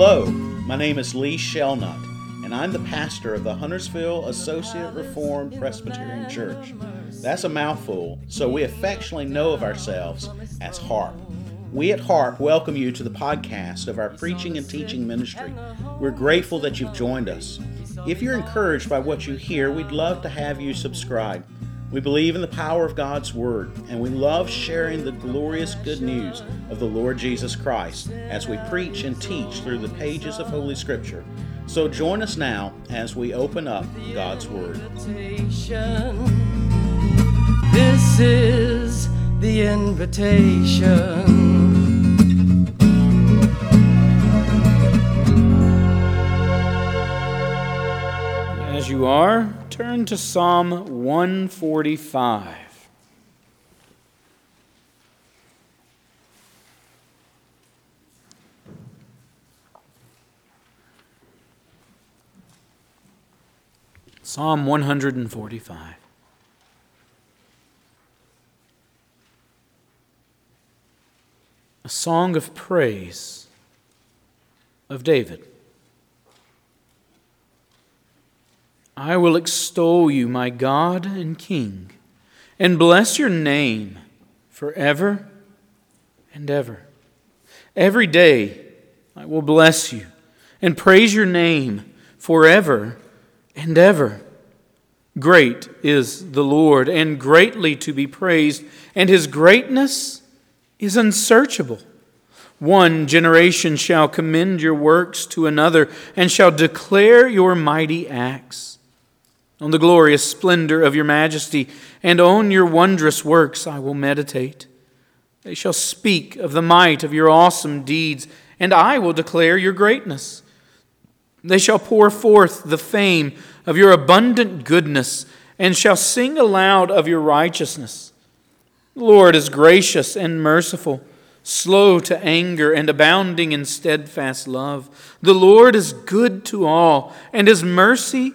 Hello, my name is Lee Shellnut, and I'm the pastor of the Huntersville Associate Reformed Presbyterian Church. That's a mouthful, so we affectionately know of ourselves as HARP. We at HARP welcome you to the podcast of our preaching and teaching ministry. We're grateful that you've joined us. If you're encouraged by what you hear, we'd love to have you subscribe. We believe in the power of God's Word, and we love sharing the glorious good news of the Lord Jesus Christ as we preach and teach through the pages of Holy Scripture. So join us now as we open up God's Word. This is the invitation. You are, turn to Psalm 145. Psalm 145. A song of praise of David. I will extol you, my God and King, and bless your name forever and ever. Every day I will bless you and praise your name forever and ever. Great is the Lord, and greatly to be praised, and his greatness is unsearchable. One generation shall commend your works to another, and shall declare your mighty acts. On the glorious splendor of your majesty, and on your wondrous works I will meditate. They shall speak of the might of your awesome deeds, and I will declare your greatness. They shall pour forth the fame of your abundant goodness, and shall sing aloud of your righteousness. The Lord is gracious and merciful, slow to anger, and abounding in steadfast love. The Lord is good to all, and his mercy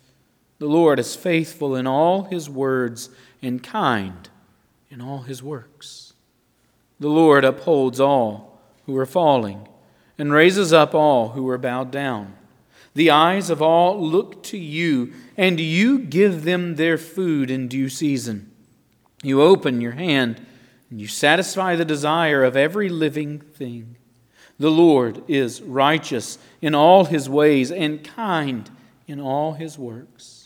The Lord is faithful in all his words and kind in all his works. The Lord upholds all who are falling and raises up all who are bowed down. The eyes of all look to you, and you give them their food in due season. You open your hand, and you satisfy the desire of every living thing. The Lord is righteous in all his ways and kind in all his works.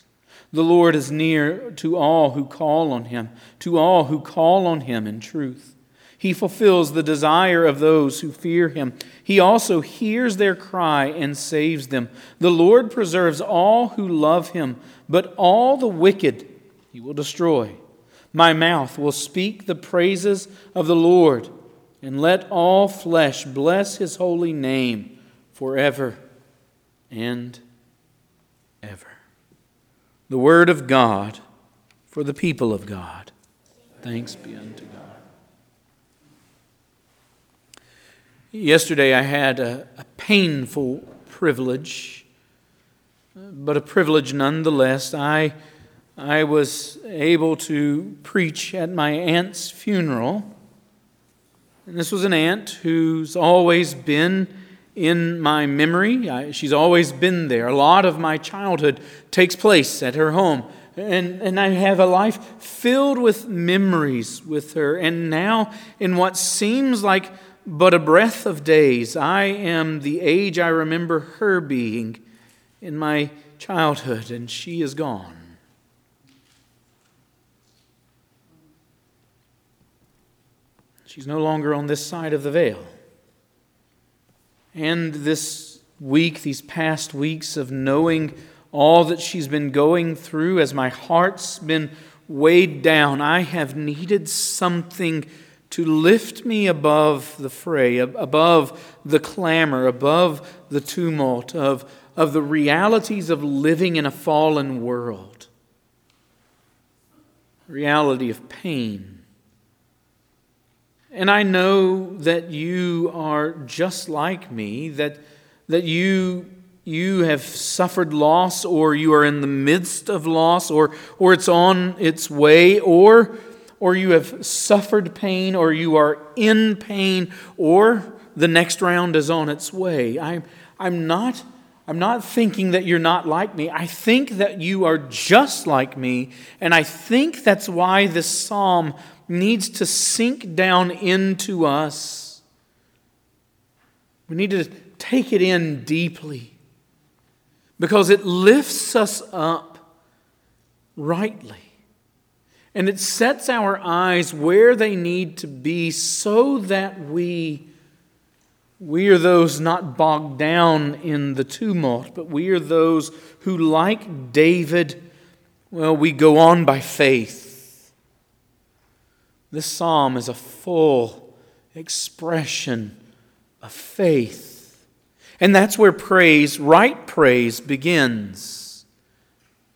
The Lord is near to all who call on him, to all who call on him in truth. He fulfills the desire of those who fear him. He also hears their cry and saves them. The Lord preserves all who love him, but all the wicked he will destroy. My mouth will speak the praises of the Lord, and let all flesh bless his holy name forever and ever. The word of God for the people of God. Thanks be unto God. Yesterday I had a, a, painful privilege, but a privilege nonetheless. I, I was able to preach at my aunt's funeral. And this was an aunt who's always been in my memory. I, she's always been there. A lot of my childhood takes place at her home. And, and I have a life filled with memories with her. And now, in what seems like but a breath of days. I am the age I remember her being in my childhood, and she is gone. She's no longer on this side of the veil. And this week, these past weeks of knowing all that she's been going through as my heart's been weighed down, I have needed something to lift me above the fray, above the clamor, above the tumult of, of the realities of living in a fallen world. Reality of pain. And I know that you are just like me, that, that you, you have suffered loss, or you are in the midst of loss, or, or it's on its way, or, or you have suffered pain, or you are in pain, or the next round is on its way. I'm, I'm not I'm not thinking that you're not like me. I think that you are just like me. And I think that's why this psalm needs to sink down into us. We need to take it in deeply because it lifts us up rightly. And it sets our eyes where they need to be so that we we are those not bogged down in the tumult, but we are those who, like David, well, we go on by faith. This psalm is a full expression of faith. And that's where praise, right praise, begins.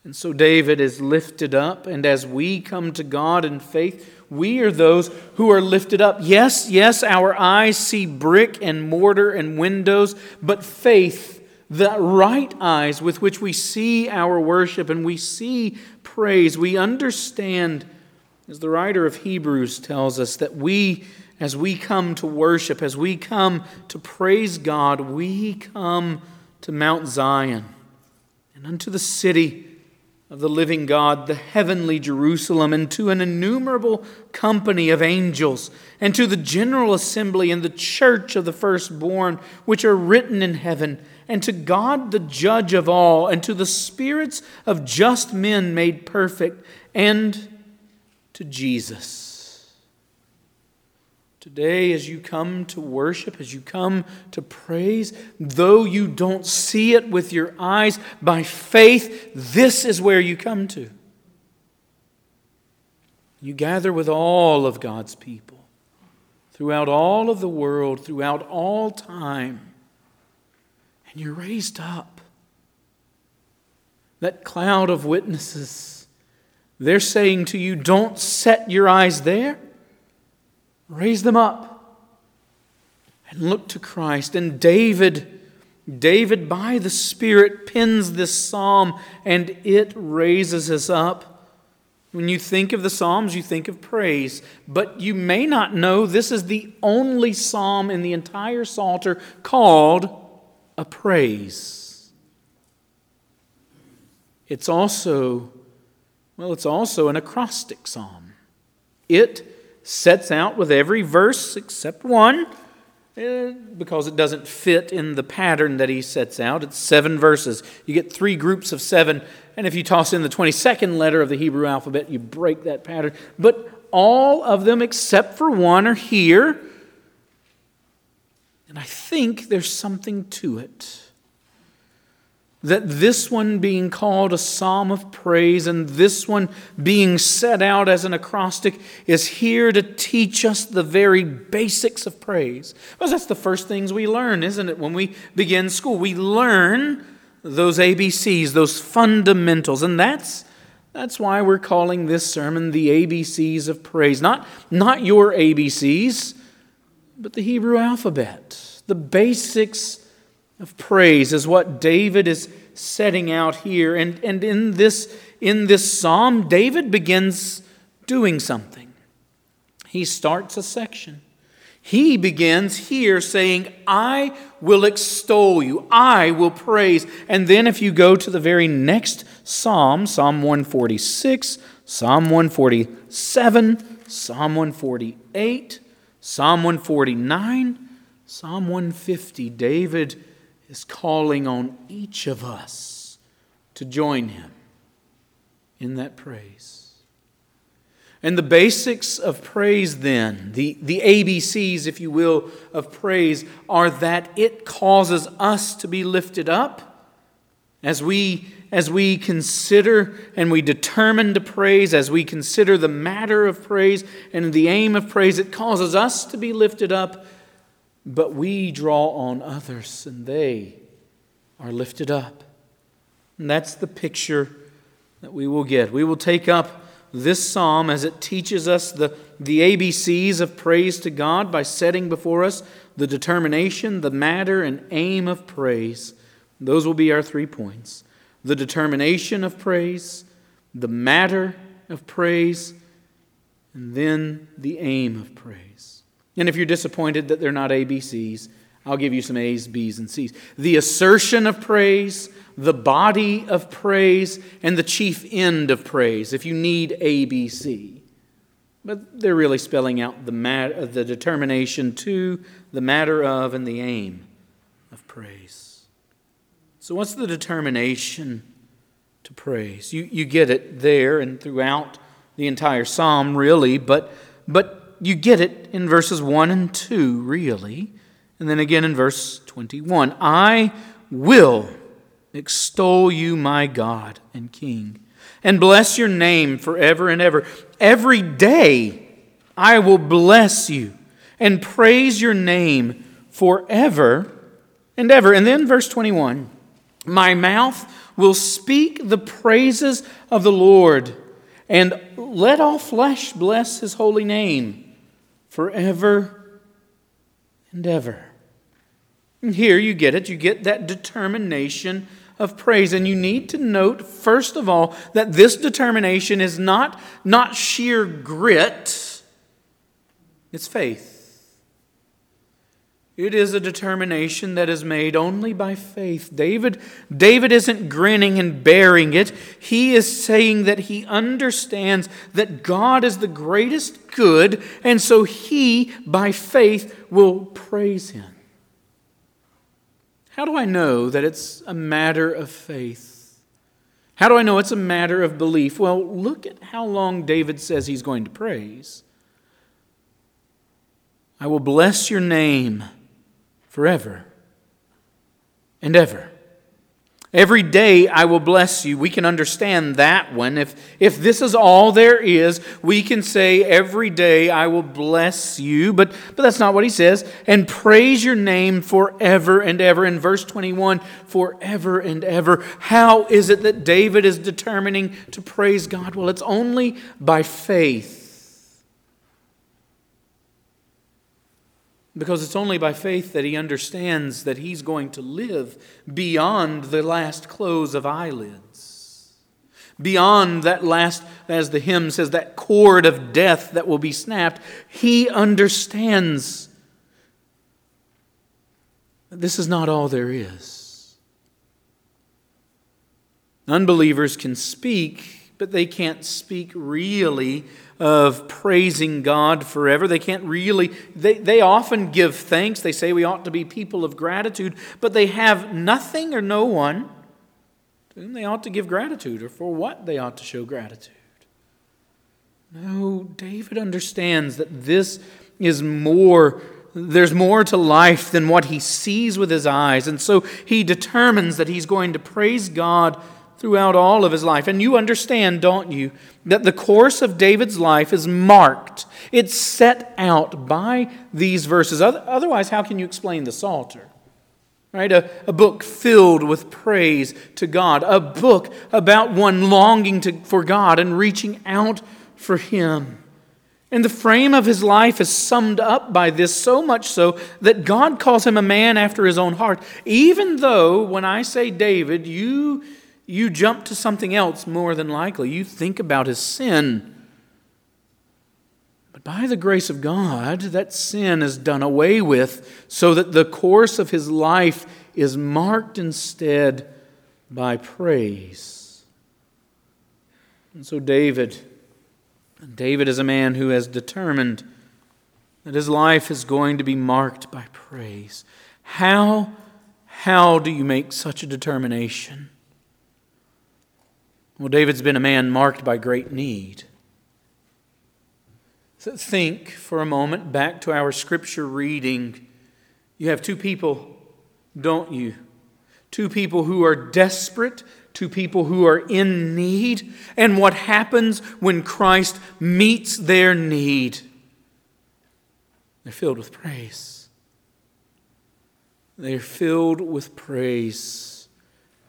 And so David is lifted up, and as we come to God in faith, we are those who are lifted up. Yes, yes, our eyes see brick and mortar and windows, but faith, the right eyes with which we see our worship and we see praise, we understand, as the writer of Hebrews tells us, that we, as we come to worship, as we come to praise God, we come to Mount Zion and unto the city of the living God, the heavenly Jerusalem, and to an innumerable company of angels, and to the general assembly and the church of the firstborn, which are written in heaven, and to God the judge of all, and to the spirits of just men made perfect, and to Jesus Today, as you come to worship, as you come to praise, though you don't see it with your eyes, by faith, this is where you come to. You gather with all of God's people throughout all of the world, throughout all time, and you're raised up. That cloud of witnesses, they're saying to you, don't set your eyes there. Raise them up and look to Christ. And David, David, by the Spirit, pins this psalm and it raises us up. When you think of the Psalms, you think of praise. But you may not know this is the only psalm in the entire Psalter called a praise. It's also, well, it's also an acrostic psalm. It sets out with every verse except one eh, because it doesn't fit in the pattern that he sets out. It's seven verses. You get three groups of seven, and if you toss in the 22nd letter of the Hebrew alphabet, you break that pattern. But all of them, except for one, are here. And I think there's something to it that this one being called a psalm of praise and this one being set out as an acrostic is here to teach us the very basics of praise. Because that's the first things we learn, isn't it? When we begin school, we learn those ABCs, those fundamentals. And that's, that's why we're calling this sermon the ABCs of praise. Not, not your ABCs, but the Hebrew alphabet, the basics of praise is what David is setting out here. And, and in, this, in this psalm, David begins doing something. He starts a section. He begins here saying, I will extol you, I will praise. And then, if you go to the very next psalm, Psalm 146, Psalm 147, Psalm 148, Psalm 149, Psalm 150, David is calling on each of us to join him in that praise. And the basics of praise, then, the, the ABCs, if you will, of praise, are that it causes us to be lifted up as we, as we consider and we determine to praise, as we consider the matter of praise and the aim of praise, it causes us to be lifted up but we draw on others and they are lifted up. And that's the picture that we will get. We will take up this psalm as it teaches us the, the ABCs of praise to God by setting before us the determination, the matter, and aim of praise. Those will be our three points the determination of praise, the matter of praise, and then the aim of praise. And if you're disappointed that they're not ABCs, I'll give you some A's, B's, and C's. The assertion of praise, the body of praise, and the chief end of praise, if you need A, B, C. But they're really spelling out the, mat- uh, the determination to, the matter of, and the aim of praise. So, what's the determination to praise? You, you get it there and throughout the entire psalm, really, but, but you get it in verses 1 and 2, really. And then again in verse 21 I will extol you, my God and King, and bless your name forever and ever. Every day I will bless you and praise your name forever and ever. And then verse 21 My mouth will speak the praises of the Lord, and let all flesh bless his holy name forever and ever. And here you get it. You get that determination of praise. And you need to note, first of all, that this determination is not, not sheer grit, it's faith. It is a determination that is made only by faith. David, David isn't grinning and bearing it. He is saying that he understands that God is the greatest good, and so he, by faith, will praise him. How do I know that it's a matter of faith? How do I know it's a matter of belief? Well, look at how long David says he's going to praise. I will bless your name forever and ever. Every day I will bless you. We can understand that one. If, if this is all there is, we can say, Every day I will bless you. But, but that's not what he says. And praise your name forever and ever. In verse 21, forever and ever. How is it that David is determining to praise God? Well, it's only by faith. Because it's only by faith that he understands that he's going to live beyond the last close of eyelids. Beyond that last, as the hymn says, that cord of death that will be snapped. He understands that this is not all there is. Unbelievers can speak, but they can't speak really of praising God forever. They can't really, they, they often give thanks. They say we ought to be people of gratitude, but they have nothing or no one to whom they ought to give gratitude or for what they ought to show gratitude. No, David understands that this is more there's more to life than what he sees with his eyes. And so he determines that he's going to praise God throughout all of his life. And you understand, don't you, that the course of David's life is marked, it's set out by these verses. Otherwise, how can you explain the Psalter? Right? A, a book filled with praise to God, a book about one longing to, for God and reaching out for Him. And the frame of his life is summed up by this so much so that God calls him a man after his own heart. Even though, when I say David, you you jump to something else more than likely. You think about his sin. But by the grace of God, that sin is done away with so that the course of his life is marked instead by praise. And so, David, David is a man who has determined that his life is going to be marked by praise. How, how do you make such a determination? Well, David's been a man marked by great need. So think for a moment back to our scripture reading. You have two people, don't you? Two people who are desperate, two people who are in need. And what happens when Christ meets their need? They're filled with praise. They're filled with praise.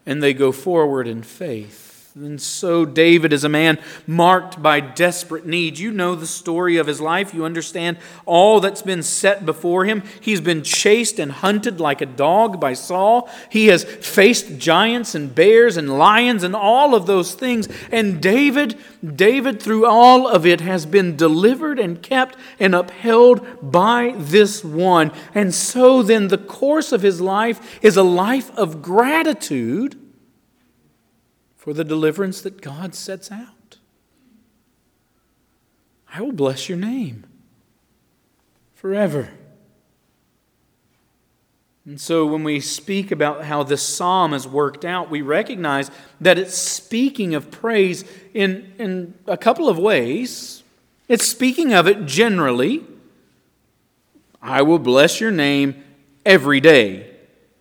and they go forward in faith. And so David is a man marked by desperate need. You know the story of his life. You understand all that's been set before him. He's been chased and hunted like a dog by Saul. He has faced giants and bears and lions and all of those things. And David, David through all of it has been delivered and kept and upheld by this one. And so then the course of his life is a life of gratitude for the deliverance that God sets out. I will bless your name forever. And so, when we speak about how this psalm is worked out, we recognize that it's speaking of praise in, in a couple of ways. It's speaking of it generally. I will bless your name every day.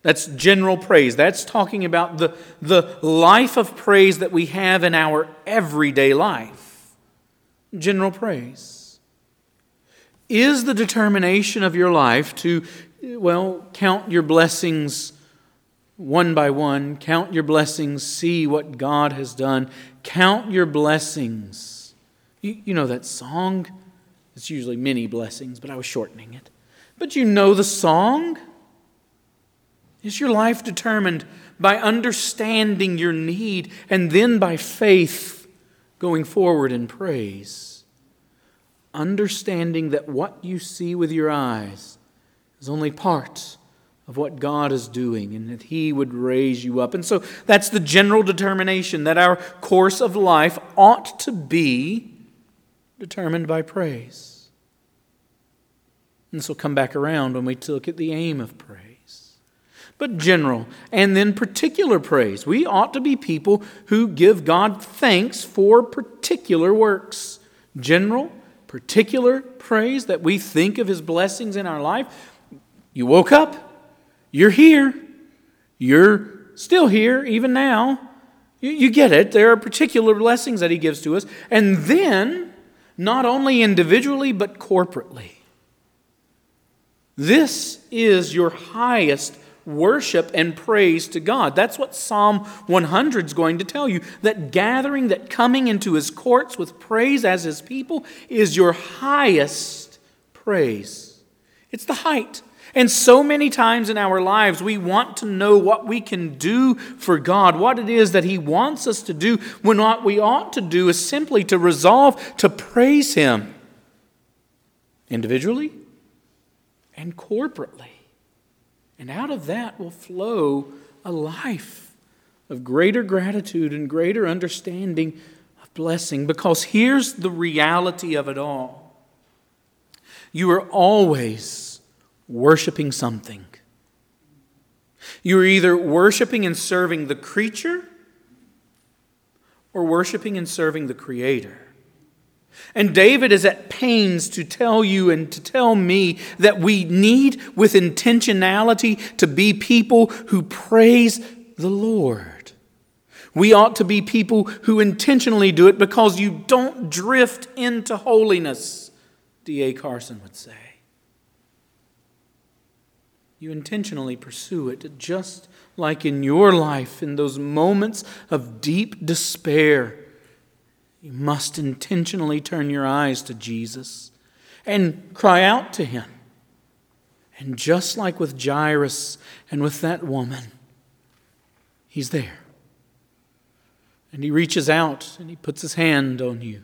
That's general praise. That's talking about the, the life of praise that we have in our everyday life. General praise. Is the determination of your life to, well, count your blessings one by one, count your blessings, see what God has done, count your blessings. You, you know that song? It's usually many blessings, but I was shortening it. But you know the song? Is your life determined by understanding your need and then by faith going forward in praise? Understanding that what you see with your eyes is only part of what God is doing and that He would raise you up. And so that's the general determination that our course of life ought to be determined by praise. And this will come back around when we look at the aim of praise but general, and then particular praise. We ought to be people who give God thanks for particular works. General, particular praise that we think of His blessings in our life. You woke up, you're here, you're still here even now. You, you get it. There are particular blessings that He gives to us. And then, not only individually, but corporately. This is your highest worship and praise to God. That's what Psalm 100 is going to tell you. That gathering, that coming into his courts with praise as his people is your highest praise. It's the height. And so many times in our lives, we want to know what we can do for God, what it is that He wants us to do, when what we ought to do is simply to resolve to praise Him individually and corporately. And out of that will flow a life of greater gratitude and greater understanding of blessing. Because here's the reality of it all you are always worshiping something. You are either worshiping and serving the creature or worshiping and serving the Creator. And David is at pains to tell you and to tell me that we need, with intentionality, to be people who praise the Lord. We ought to be people who intentionally do it because you don't drift into holiness, D.A. Carson would say. You intentionally pursue it, just like in your life, in those moments of deep despair you must intentionally turn your eyes to Jesus and cry out to him. And just like with Jairus and with that woman, he's there. And he reaches out and he puts his hand on you,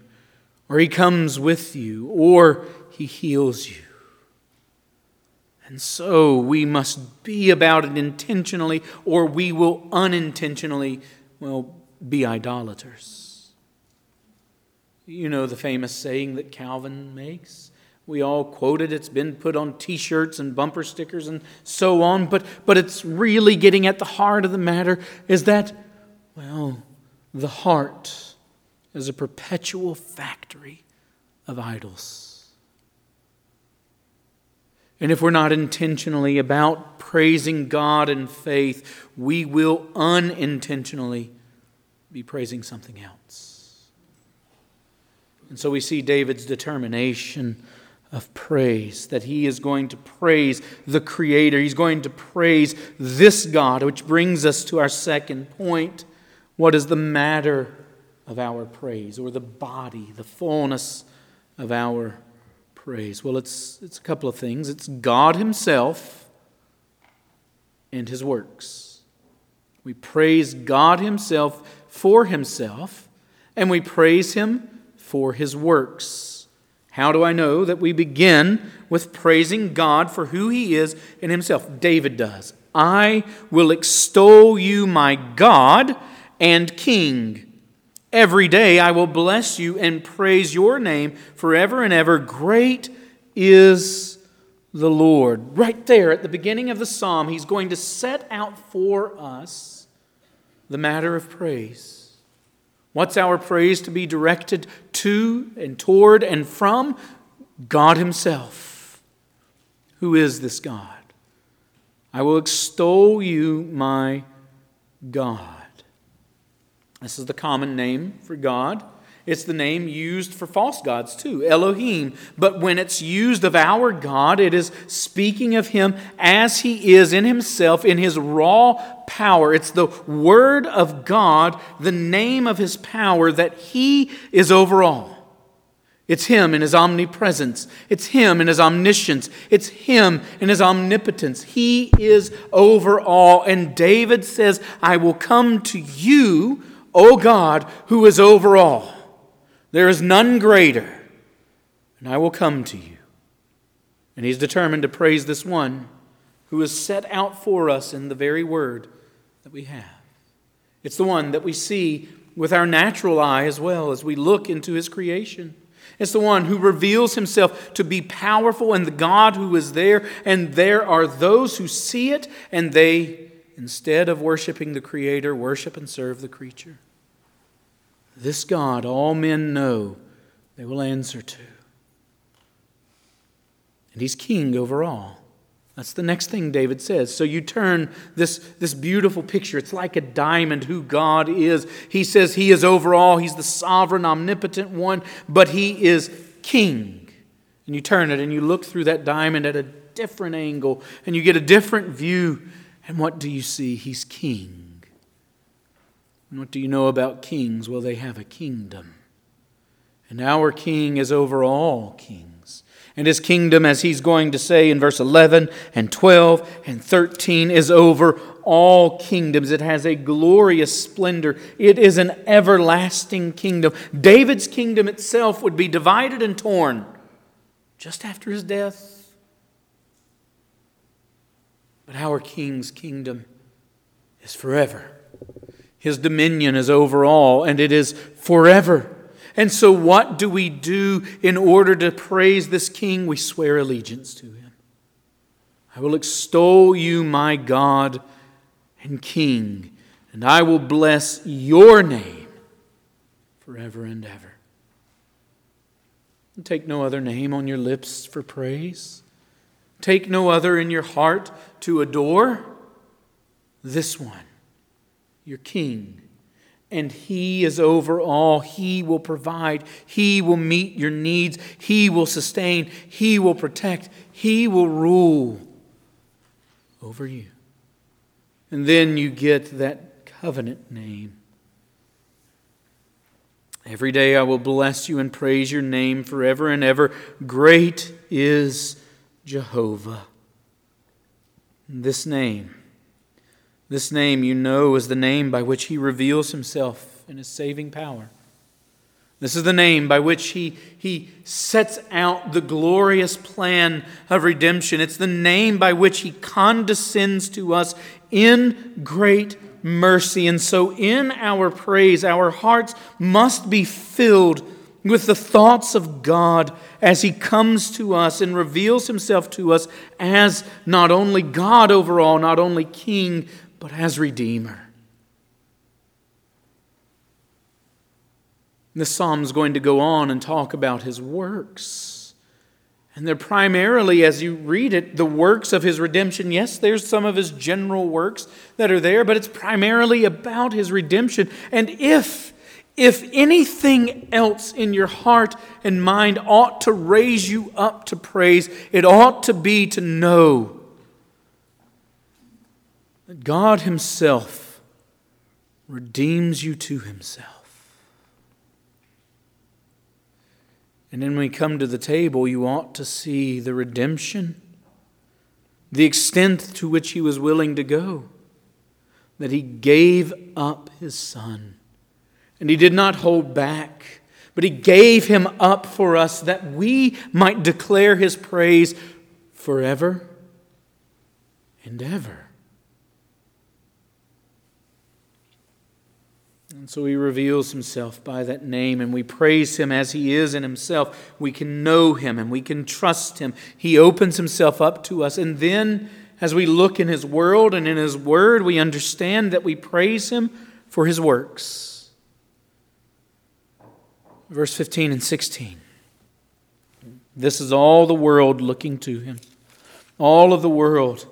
or he comes with you, or he heals you. And so we must be about it intentionally, or we will unintentionally, well, be idolaters. You know the famous saying that Calvin makes. We all quote it. It's been put on t shirts and bumper stickers and so on. But, but it's really getting at the heart of the matter is that, well, the heart is a perpetual factory of idols. And if we're not intentionally about praising God in faith, we will unintentionally be praising something else. And so we see David's determination of praise, that he is going to praise the Creator. He's going to praise this God, which brings us to our second point. What is the matter of our praise, or the body, the fullness of our praise? Well, it's, it's a couple of things it's God Himself and His works. We praise God Himself for Himself, and we praise Him for His works. How do I know that we begin with praising God for who He is in Himself? David does. I will extol you, my God and King. Every day I will bless you and praise your name forever and ever. Great is the Lord. Right there at the beginning of the psalm, he's going to set out for us the matter of praise. What's our praise to be directed to and toward and from? God Himself. Who is this God? I will extol you, my God. This is the common name for God. It's the name used for false gods too, Elohim. But when it's used of our God, it is speaking of Him as He is in Himself, in His raw power. It's the Word of God, the name of His power, that He is over all. It's Him in His omnipresence. It's Him in His omniscience. It's Him in His omnipotence. He is over all. And David says, I will come to you O God, who is over all. There is none greater, and I will come to you. And he's determined to praise this one who is set out for us in the very word that we have. It's the one that we see with our natural eye as well as we look into his creation. It's the one who reveals himself to be powerful and the God who is there, and there are those who see it and they, instead of worshiping the Creator, worship and serve the creature. This God, all men know they will answer to. And he's king over all. That's the next thing David says. So you turn this, this beautiful picture. It's like a diamond who God is. He says he is over all. He's the sovereign, omnipotent one, but he is king. And you turn it and you look through that diamond at a different angle and you get a different view. And what do you see? He's king. And what do you know about kings? Well, they have a kingdom. And our king is over all kings. And his kingdom, as he's going to say in verse 11 and 12 and 13, is over all kingdoms. It has a glorious splendor. It is an everlasting kingdom. David's kingdom itself would be divided and torn just after his death. But our king's kingdom is forever. His dominion is over all, and it is forever. And so, what do we do in order to praise this King? We swear allegiance to him. I will extol you, my God and King, and I will bless your name forever and ever. And take no other name on your lips for praise. Take no other in your heart to adore. This one your king. And He is over all. He will provide. He will meet your needs. He will sustain. He will protect. He will rule over you. And then you get that covenant name. Every day I will bless you and praise your name forever and ever. Great is Jehovah. This name this name, you know, is the name by which he reveals himself in his saving power. This is the name by which he, he sets out the glorious plan of redemption. It's the name by which he condescends to us in great mercy. And so, in our praise, our hearts must be filled with the thoughts of God as He comes to us and reveals Himself to us as not only God over all, not only King, but as Redeemer. The psalm is going to go on and talk about his works. And they're primarily, as you read it, the works of his redemption. Yes, there's some of his general works that are there, but it's primarily about his redemption. And if, if anything else in your heart and mind ought to raise you up to praise, it ought to be to know that God Himself redeems you to Himself. And then when we come to the table, you ought to see the redemption, the extent to which He was willing to go, that He gave up His Son and he did not hold back, but he gave him up for us that we might declare his praise forever and ever. And so he reveals himself by that name, and we praise him as he is in himself. We can know him and we can trust him. He opens himself up to us. And then, as we look in his world and in his word, we understand that we praise him for his works verse 15 and 16. This is all the world looking to him. All of the world.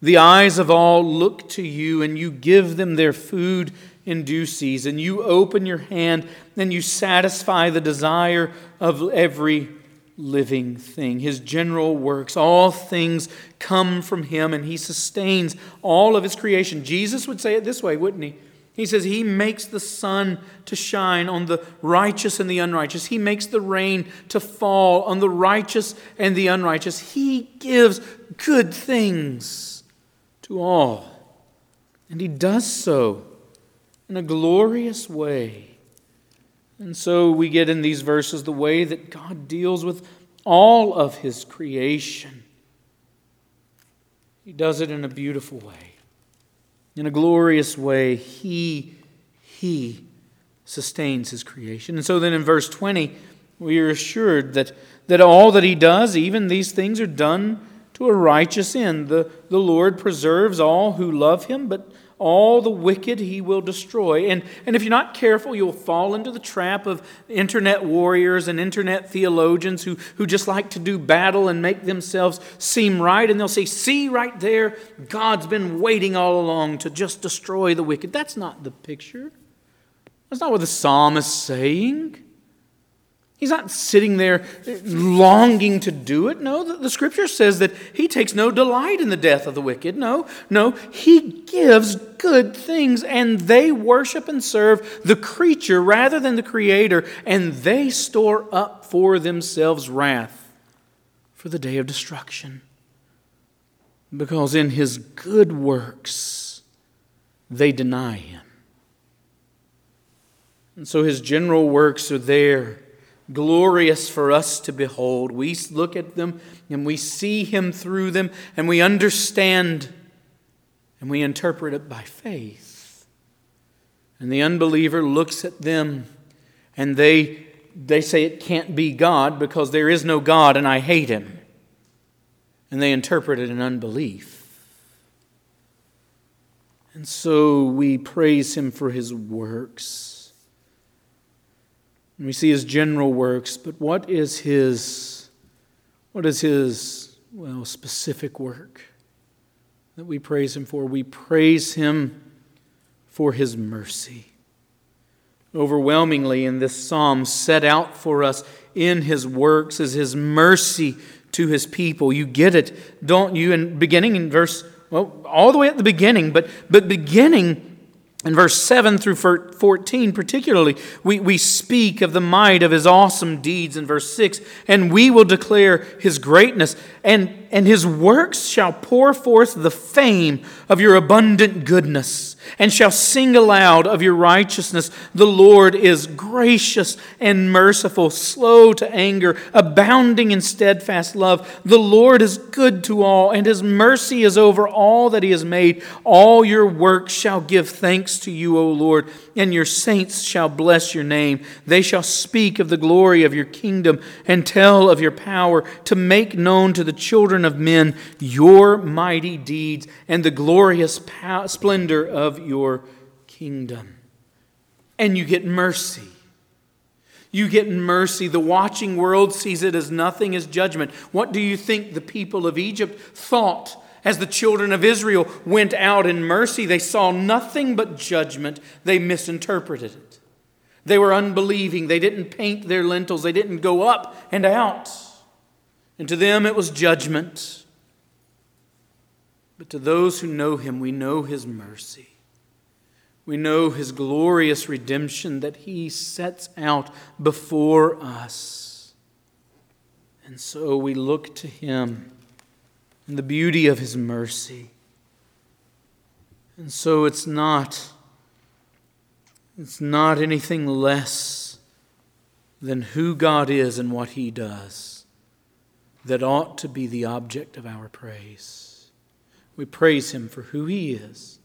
The eyes of all look to you, and you give them their food in due season. You open your hand and you satisfy the desire of every living thing. His general works, all things come from him, and he sustains all of his creation. Jesus would say it this way, wouldn't he? He says he makes the sun to shine on the righteous and the unrighteous. He makes the rain to fall on the righteous and the unrighteous. He gives good things to all. And he does so in a glorious way. And so we get in these verses the way that God deals with all of his creation. He does it in a beautiful way in a glorious way, he, he sustains his creation. And so then in verse 20, we are assured that, that all that he does, even these things, are done to a righteous end. The, the Lord preserves all who love him, but all the wicked he will destroy. And, and if you're not careful, you'll fall into the trap of internet warriors and internet theologians who, who just like to do battle and make themselves seem right. And they'll say, See right there, God's been waiting all along to just destroy the wicked. That's not the picture. That's not what the psalmist is saying. He's not sitting there longing to do it. No, the, the, scripture says that he takes no delight in the death of the wicked. No, no, he gives good things and they worship and serve the creature rather than the creator, and they store up for themselves wrath for the day of destruction. Because in his good works, they deny him. And so his general works are there glorious for us to behold. We look at them and we see Him through them and we understand and we interpret it by faith. And the unbeliever looks at them and they, they say it can't be God because there is no God and I hate Him. And they interpret it in unbelief. And so we praise Him for His works. We see his general works, but what is his what is his well specific work that we praise him for? We praise him for his mercy. Overwhelmingly in this psalm set out for us in his works is his mercy to his people. You get it, don't you? And beginning in verse well, all the way at the beginning, but but beginning in verse 7 through 14, particularly, we, we speak of the might of his awesome deeds in verse 6, and we will declare his greatness, and, and his works shall pour forth the fame of your abundant goodness and shall sing aloud of your righteousness. The Lord is gracious and merciful, slow to anger, abounding in steadfast love. The Lord is good to all, and his mercy is over all that he has made. All your works shall give thanks to you, O Lord, and your saints shall bless your name. They shall speak of the glory of your kingdom and tell of your power to make known to the children of men your mighty deeds and the glorious splendor of your kingdom. And you get mercy. You get mercy. The watching world sees it as nothing as judgment. What do you think the people of Egypt thought as the children of Israel went out in mercy? They saw nothing but judgment. They misinterpreted it. They were unbelieving. They didn't paint their lintels, they didn't go up and out. And to them it was judgment. But to those who know him, we know his mercy. We know his glorious redemption that he sets out before us. And so we look to him in the beauty of his mercy. And so it's not it's not anything less than who God is and what he does that ought to be the object of our praise. We praise him for who he is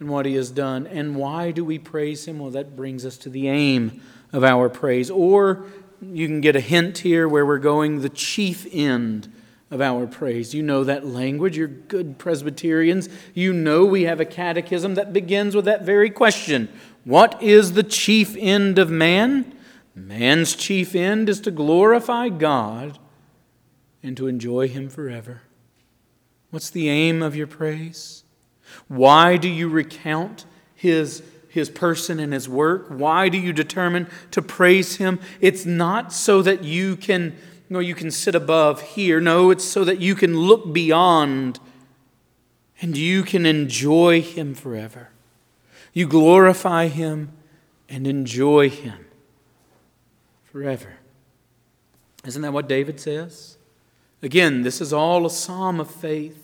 and what he has done. And why do we praise him? Well, that brings us to the aim of our praise. Or you can get a hint here where we're going the chief end of our praise. You know that language. You're good Presbyterians. You know we have a catechism that begins with that very question What is the chief end of man? Man's chief end is to glorify God and to enjoy Him forever. What's the aim of your praise? Why do you recount His his person and his work? Why do you determine to praise him? It's not so that you can nor you can sit above here. No, it's so that you can look beyond and you can enjoy Him forever. You glorify Him and enjoy Him forever. Isn't that what David says? Again, this is all a psalm of faith.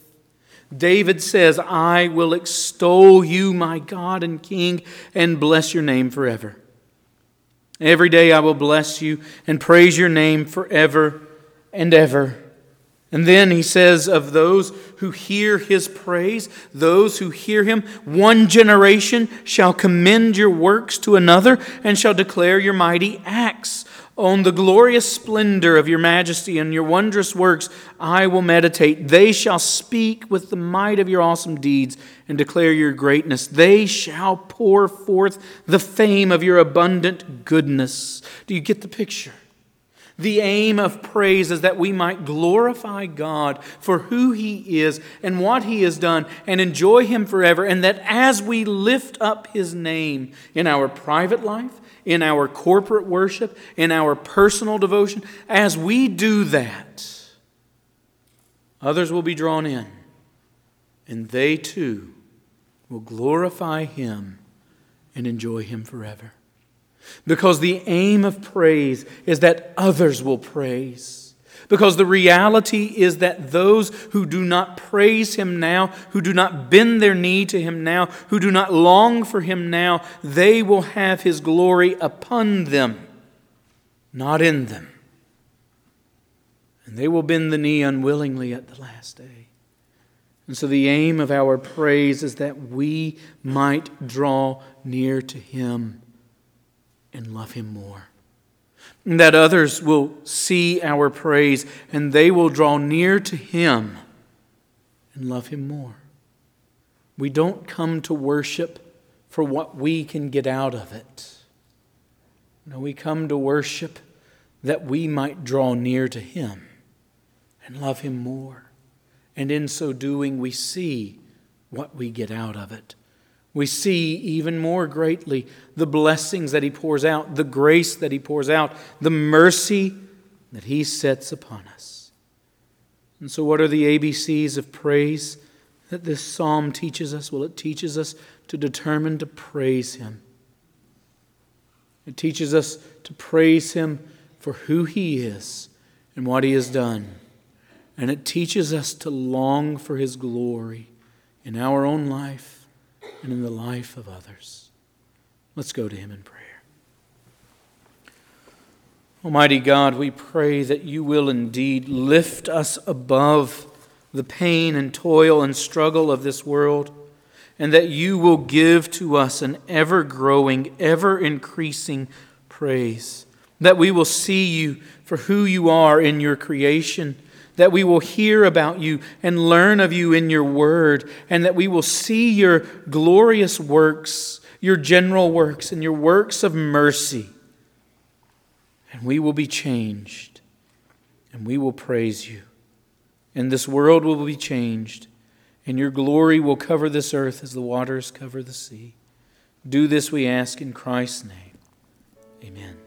David says, I will extol you, my God and King, and bless your name forever. Every day I will bless you and praise your name forever and ever. And then he says of those who hear his praise, those who hear him, one generation shall commend your works to another and shall declare your mighty acts. On the glorious splendor of your majesty and your wondrous works I will meditate. They shall speak with the might of your awesome deeds and declare your greatness. They shall pour forth the fame of your abundant goodness. Do you get the picture? The aim of praise is that we might glorify God for who He is and what He has done and enjoy Him forever. And that as we lift up His name in our private life, in our corporate worship, in our personal devotion, as we do that, others will be drawn in, and they too will glorify Him and enjoy Him forever. Because the aim of praise is that others will praise. Because the reality is that those who do not praise Him now, who do not bend their knee to Him now, who do not long for Him now, they will have His glory upon them, not in them. And they will bend the knee unwillingly at the last day. And so the aim of our praise is that we might draw near to Him and love Him more that others will see our praise and they will draw near to Him and love Him more. We don't come to worship for what we can get out of it. No, we come to worship that we might draw near to Him and love Him more. And in so doing, we see what we get out of it. We see even more greatly the blessings that He pours out, the grace that He pours out, the mercy that He sets upon us. And so, what are the ABCs of praise that this psalm teaches us? Well, it teaches us to determine to praise Him. It teaches us to praise Him for who He is and what He has done. And it teaches us to long for His glory in our own life and in the life of others. Let's go to Him in prayer. Almighty God, we pray that you will indeed lift us above the pain and toil and struggle of this world, and that you will give to us an ever growing, ever increasing praise. That we will see you for who you are in your creation that we will hear about you and learn of you in your word, and that we will see your glorious works, your general works, and your works of mercy. And we will be changed, and we will praise you. And this world will be changed, and your glory will cover this earth as the waters cover the sea. Do this, we ask, in Christ's name. Amen.